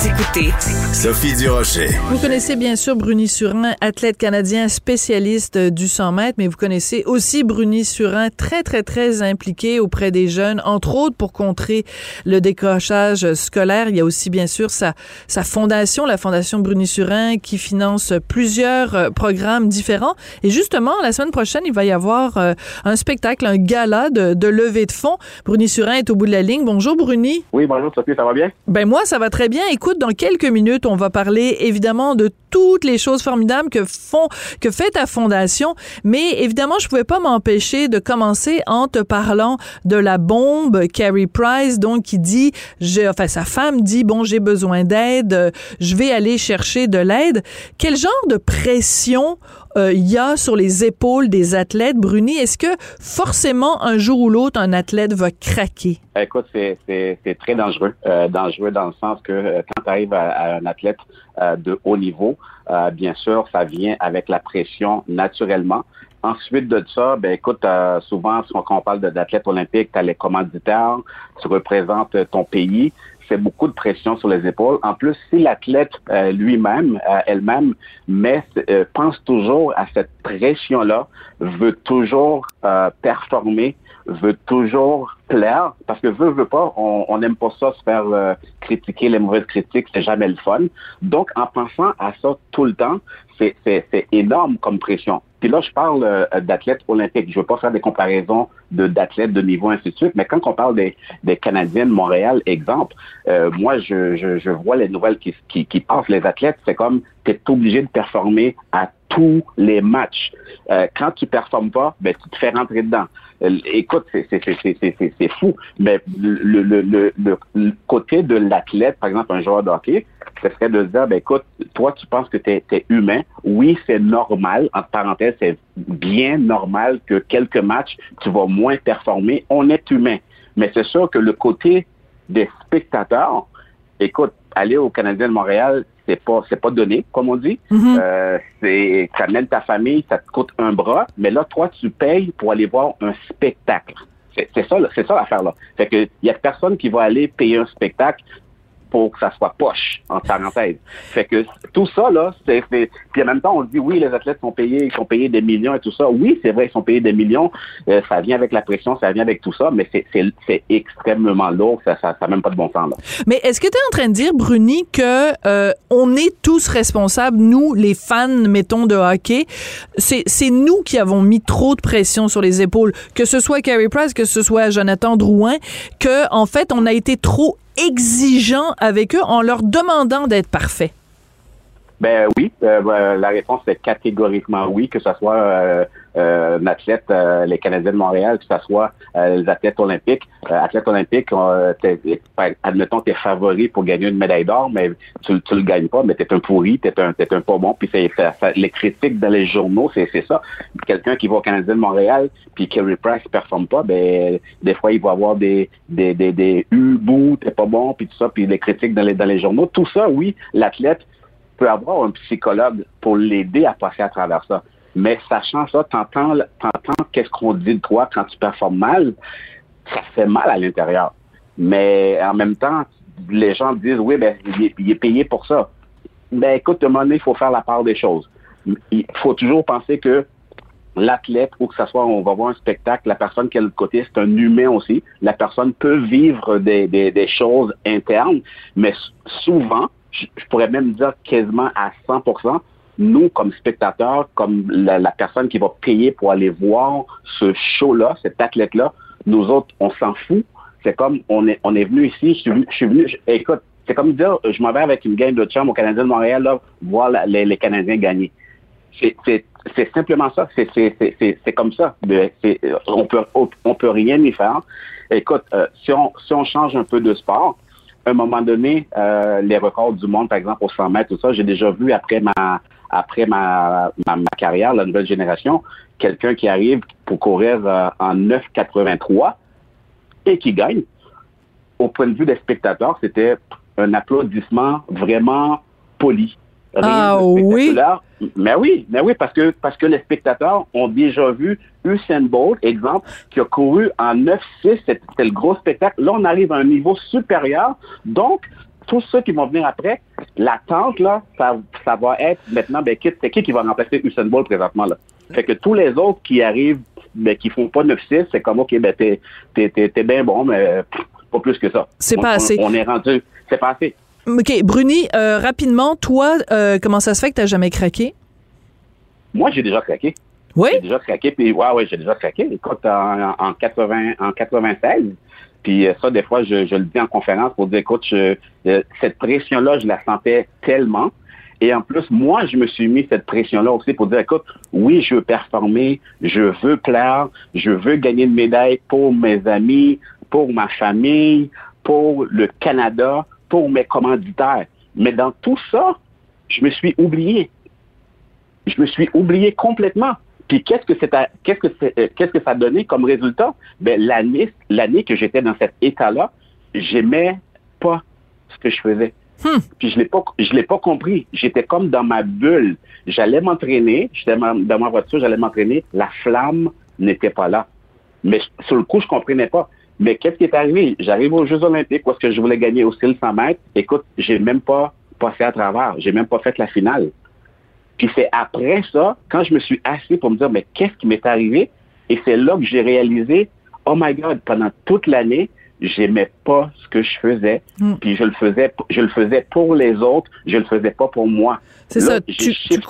Vous écoutez Sophie Durocher. Vous connaissez bien sûr Bruni Surin, athlète canadien spécialiste du 100 mètres, mais vous connaissez aussi Bruni Surin, très, très, très impliqué auprès des jeunes, entre autres pour contrer le décrochage scolaire. Il y a aussi bien sûr sa, sa fondation, la Fondation Bruni Surin, qui finance plusieurs euh, programmes différents. Et justement, la semaine prochaine, il va y avoir euh, un spectacle, un gala de, de levée de fonds. Bruni Surin est au bout de la ligne. Bonjour Bruni. Oui, bonjour Sophie, ça va bien? Ben moi, ça va très bien. Écoute, dans quelques minutes, on va parler évidemment de toutes les choses formidables que font, que fait ta fondation. Mais évidemment, je pouvais pas m'empêcher de commencer en te parlant de la bombe Carrie Price, donc qui dit, j'ai, enfin sa femme dit, bon, j'ai besoin d'aide, je vais aller chercher de l'aide. Quel genre de pression euh, y a sur les épaules des athlètes, Bruni? Est-ce que forcément un jour ou l'autre un athlète va craquer? Écoute, c'est, c'est, très dangereux. Euh, dangereux dans le sens que euh, à, un athlète euh, de haut niveau, euh, bien sûr, ça vient avec la pression naturellement. Ensuite de ça, ben écoute, euh, souvent, quand on parle d'athlètes olympiques, tu as les commanditaires, tu représentes ton pays, c'est beaucoup de pression sur les épaules. En plus, si l'athlète lui-même, elle-même, pense toujours à cette pression-là, veut toujours performer, veut toujours plaire, parce que veut, veut pas, on n'aime pas ça se faire critiquer les mauvaises critiques, c'est jamais le fun. Donc, en pensant à ça tout le temps, c'est énorme comme pression. Puis là, je parle euh, d'athlètes olympiques. Je ne veux pas faire des comparaisons de d'athlètes de niveau, ainsi de suite, mais quand on parle des, des Canadiens de Montréal, exemple, euh, moi, je, je, vois les nouvelles qui, qui, passent. Les athlètes, c'est comme tu es obligé de performer à tous les matchs. Euh, quand tu performes pas, ben, tu te fais rentrer dedans. Écoute, c'est fou, mais le, le, le, le côté de l'athlète, par exemple, un joueur de hockey, ce serait de se dire, ben, écoute, toi, tu penses que tu es, es, humain. Oui, c'est normal, entre parenthèses, c'est bien normal que quelques matchs, tu vas moins performer. On est humain. Mais c'est sûr que le côté des spectateurs, écoute, aller au Canadien de Montréal, c'est pas c'est pas donné, comme on dit. Mm -hmm. euh, c'est t'amènes ta famille, ça te coûte un bras, mais là, toi, tu payes pour aller voir un spectacle. C'est ça, c'est ça l'affaire là. Fait que il y a personne qui va aller payer un spectacle pour que ça soit poche, en parenthèse. Fait que tout ça, là, c'est. Puis en même temps, on dit oui, les athlètes sont payés, ils sont payés des millions et tout ça. Oui, c'est vrai, ils sont payés des millions. Euh, ça vient avec la pression, ça vient avec tout ça, mais c'est extrêmement lourd. Ça n'a ça, même pas de bon sens. Là. Mais est-ce que tu es en train de dire, Bruni, que euh, on est tous responsables, nous, les fans, mettons, de hockey, c'est nous qui avons mis trop de pression sur les épaules, que ce soit Carey Price, que ce soit Jonathan Drouin, que en fait, on a été trop exigeant avec eux en leur demandant d'être parfaits? Ben oui, euh, la réponse est catégoriquement oui, que ce soit euh, euh, un athlète, euh, les Canadiens de Montréal, que ce soit euh, les athlètes olympiques. athlètes olympiques, admettons, tu es favori pour gagner une médaille d'or, mais tu, tu le gagnes pas, mais tu es un pourri, tu es un, es un pas bon, puis c'est les critiques dans les journaux, c'est ça. Quelqu'un qui va au Canadien de Montréal, puis Kerry Price performe pas, ben des fois, il va avoir des des des, des U-bouts, t'es pas bon, puis tout ça, puis les critiques dans les, dans les journaux. Tout ça, oui, l'athlète peut avoir un psychologue pour l'aider à passer à travers ça. Mais sachant ça, t'entends, t'entends qu'est-ce qu'on dit de toi quand tu performes mal, ça fait mal à l'intérieur. Mais en même temps, les gens disent, oui, ben, il est, payé pour ça. Ben, écoute, à un il faut faire la part des choses. Il faut toujours penser que l'athlète ou que ce soit on va voir un spectacle, la personne qui est de l'autre côté, c'est un humain aussi. La personne peut vivre des, des choses internes, mais souvent, je, pourrais même dire quasiment à 100%, nous, comme spectateurs, comme la, la, personne qui va payer pour aller voir ce show-là, cet athlète-là, nous autres, on s'en fout. C'est comme, on est, on est venu ici, je suis venu, je suis venu écoute, c'est comme dire, je m'en vais avec une game de chambre au Canadien de Montréal, là, voir les, les Canadiens gagner. C'est simplement ça. C'est comme ça. On peut, on peut rien y faire. Écoute, euh, si, on, si on change un peu de sport, à un moment donné, euh, les records du monde, par exemple, au 100 mètres, tout ça, j'ai déjà vu après ma après ma, ma, carrière, la nouvelle génération, quelqu'un qui arrive pour courir euh, en 9,83 et qui gagne. Au point de vue des spectateurs, c'était un applaudissement vraiment poli. Ah oui? Mais oui, mais oui, parce que parce que les spectateurs ont déjà vu Usain Bolt, exemple, qui a couru en 9-6, c'était le gros spectacle. Là, on arrive à un niveau supérieur. Donc, tous ceux qui vont venir après, l'attente, là, ça, ça va être maintenant, ben, c'est qui qui va remplacer Usain Bolt présentement, là? Fait que tous les autres qui arrivent, ben, qui font pas 9-6, c'est comme, OK, ben, t'es, t'es, t'es, bien bon, mais pas plus que ça. C'est pas assez. On, est rendu, c'est pas assez. OK. Bruni, euh, rapidement, toi, euh, comment ça se fait que tu n'as jamais craqué? Moi, j'ai déjà craqué. Oui? J'ai déjà craqué, puis ouais, ouais, j'ai déjà craqué. Écoute, en, en, 80, en 96, puis euh, ça, des fois, je, je, le dis en conférence pour dire, écoute, je, cette pression-là, je la sentais tellement. Et en plus, moi, je me suis mis cette pression-là aussi pour dire, écoute, oui, je veux performer, je veux plaire, je veux gagner une médaille pour mes amis, pour ma famille, pour le Canada, pour mes commanditaires. Mais dans tout ça, je me suis oublié. Je me suis oublié complètement. Puis qu'est-ce que c'est qu'est-ce que euh, qu'est-ce que ça a donné comme résultat? Ben l'année l'année que j'étais dans cet état-là, j'aimais pas ce que je faisais. Hmm. Puis je l'ai pas je l'ai pas compris. J'étais comme dans ma bulle. J'allais m'entraîner, j'étais dans ma voiture, j'allais m'entraîner, la flamme n'était pas là. Mais sur le coup, je comprenais pas. Mais qu'est-ce qui est arrivé? J'arrive aux Jeux olympiques parce que je voulais gagner aussi le 100 mètres. Écoute, j'ai même pas passé à travers. J'ai même pas fait la finale. Puis c'est après ça, quand je me suis assis pour me dire, mais qu'est-ce qui m'est arrivé? Et c'est là que j'ai réalisé, oh my God, pendant toute l'année, j'aimais pas ce que je faisais, hmm. puis je le faisais, je le faisais pour les autres, je le faisais pas pour moi. C'est ça. Tu, tu,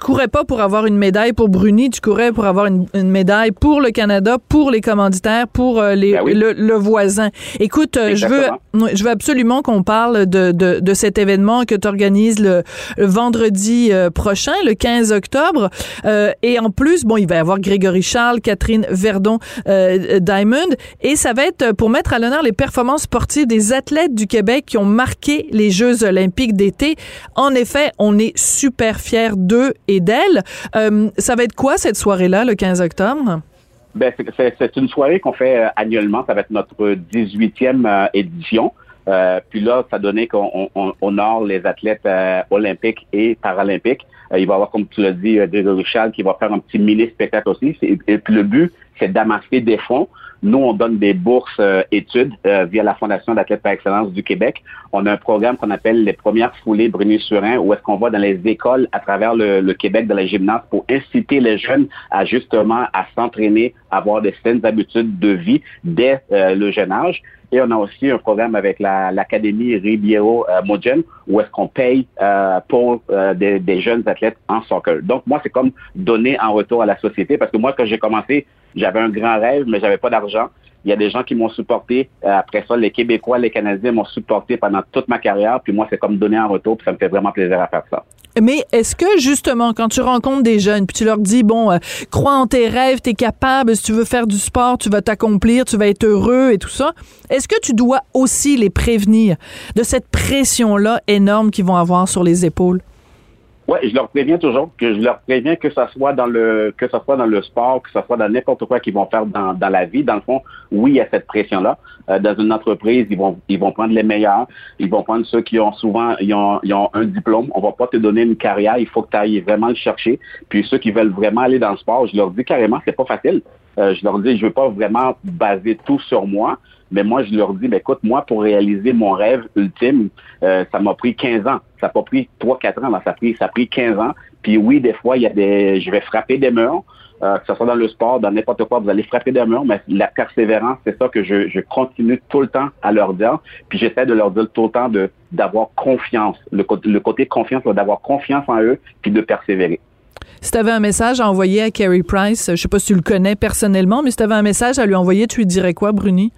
courais pas pour avoir une médaille pour Bruni, tu courais pour avoir une, médaille pour le Canada, pour les commanditaires, pour euh, les, ben le, voisin. Écoute, euh, je veux, je veux absolument qu'on parle de, de, de, cet événement que tu organises le, vendredi euh, prochain, le 15 octobre. et en plus, bon, il va y avoir Grégory Charles, Catherine Verdon, Diamond, et ça va être pour mettre à l'honneur les performances sportives des athlètes du Québec qui ont marqué les Jeux olympiques d'été. En effet, on est super fiers d'eux et d'elles. Euh, ça va être quoi cette soirée-là, le 15 octobre? Ben, c'est une soirée qu'on fait euh, annuellement. Ça va être notre 18e euh, édition. puis là, ça donnait qu'on honore les athlètes olympiques et paralympiques. il va y avoir, comme tu l'as dit, Grégory Charles qui va faire un petit mini-spectacle aussi. Et, puis le but, c'est d'amasser des fonds nous, on donne des bourses euh, études euh, via la Fondation d'athlètes par excellence du Québec. On a un programme qu'on appelle les premières foulées Bruni-Surin, où est-ce qu'on va dans les écoles à travers le, Québec, dans les gymnases, pour inciter les jeunes à justement à s'entraîner, avoir des saines habitudes de vie dès euh, le jeune âge. Et on a aussi un programme avec l'Académie Ribiero Mogen où est-ce qu'on paye pour des, des, jeunes athlètes en soccer. Donc moi, c'est comme donner en retour à la société parce que moi, quand j'ai commencé, j'avais un grand rêve, mais j'avais pas d'argent. Il y a des gens qui m'ont supporté. Euh, après ça, les Québécois, les Canadiens m'ont supporté pendant toute ma carrière. Puis moi, c'est comme donner en retour. Puis ça me fait vraiment plaisir à faire ça. Mais est-ce que justement, quand tu rencontres des jeunes, puis tu leur dis, bon, euh, crois en tes rêves, tu es capable, si tu veux faire du sport, tu vas t'accomplir, tu vas être heureux et tout ça, est-ce que tu dois aussi les prévenir de cette pression-là énorme qu'ils vont avoir sur les épaules? Oui, je leur préviens toujours, que je leur préviens que ça soit dans le que ça soit dans le sport, que ça soit dans n'importe quoi qu'ils vont faire dans, dans la vie. Dans le fond, oui, il y a cette pression-là. Euh, dans une entreprise, ils vont ils vont prendre les meilleurs, ils vont prendre ceux qui ont souvent ils ont, ils ont un diplôme. On va pas te donner une carrière, il faut que tu ailles vraiment le chercher. Puis ceux qui veulent vraiment aller dans le sport, je leur dis carrément, c'est pas facile. euh, je leur dis, je veux pas vraiment baser tout sur moi, mais moi, je leur dis, ben, écoute, moi, pour réaliser mon rêve ultime, euh, ça m'a pris 15 ans. Ça n'a pas pris 3-4 ans, ça a pris, ça a pris 15 ans. Puis oui, des fois, il y a des, je vais frapper des murs, euh, que ce soit dans le sport, dans n'importe quoi, vous allez frapper des murs, mais la persévérance, c'est ça que je, je continue tout le temps à leur dire. Puis j'essaie de leur dire tout le temps d'avoir confiance. Le, côté confiance, d'avoir confiance en eux, puis de persévérer. Si tu avais un message à envoyer à Carrie Price, je sais pas si tu le connais personnellement, mais si tu avais un message à lui envoyer, tu lui dirais quoi, Bruni?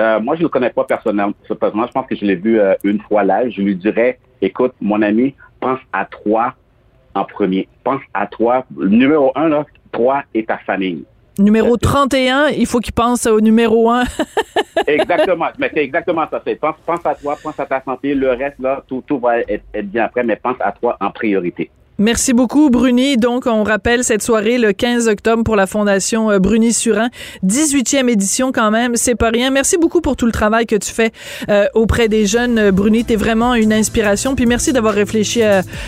Euh, moi, je le connais pas personnellement. Je pense que je l'ai vu euh, une fois là. Je lui dirais, écoute, mon ami, pense à toi en premier. Pense à toi. Numéro un, là, toi et ta famille. Numéro 31, il faut qu'il pense au numéro 1. exactement. Mais c'est exactement ça. Pense, pense à toi, pense à ta santé. Le reste, là, tout, tout va être, être bien après, mais pense à toi en priorité. Merci beaucoup, Bruni. Donc, on rappelle cette soirée le 15 octobre pour la Fondation euh, Bruni-Surin. 18e édition quand même, c'est pas rien. Merci beaucoup pour tout le travail que tu fais euh, auprès des jeunes. Euh, Bruni, t'es vraiment une inspiration. Puis merci d'avoir réfléchi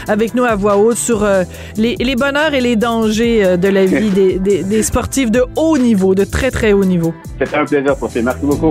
avec nous à voix haute sur les, les, bonheurs et les dangers de la vie des, des, des, sportifs de haut niveau, de très, très haut niveau. C'était un plaisir, Sophie. Merci beaucoup.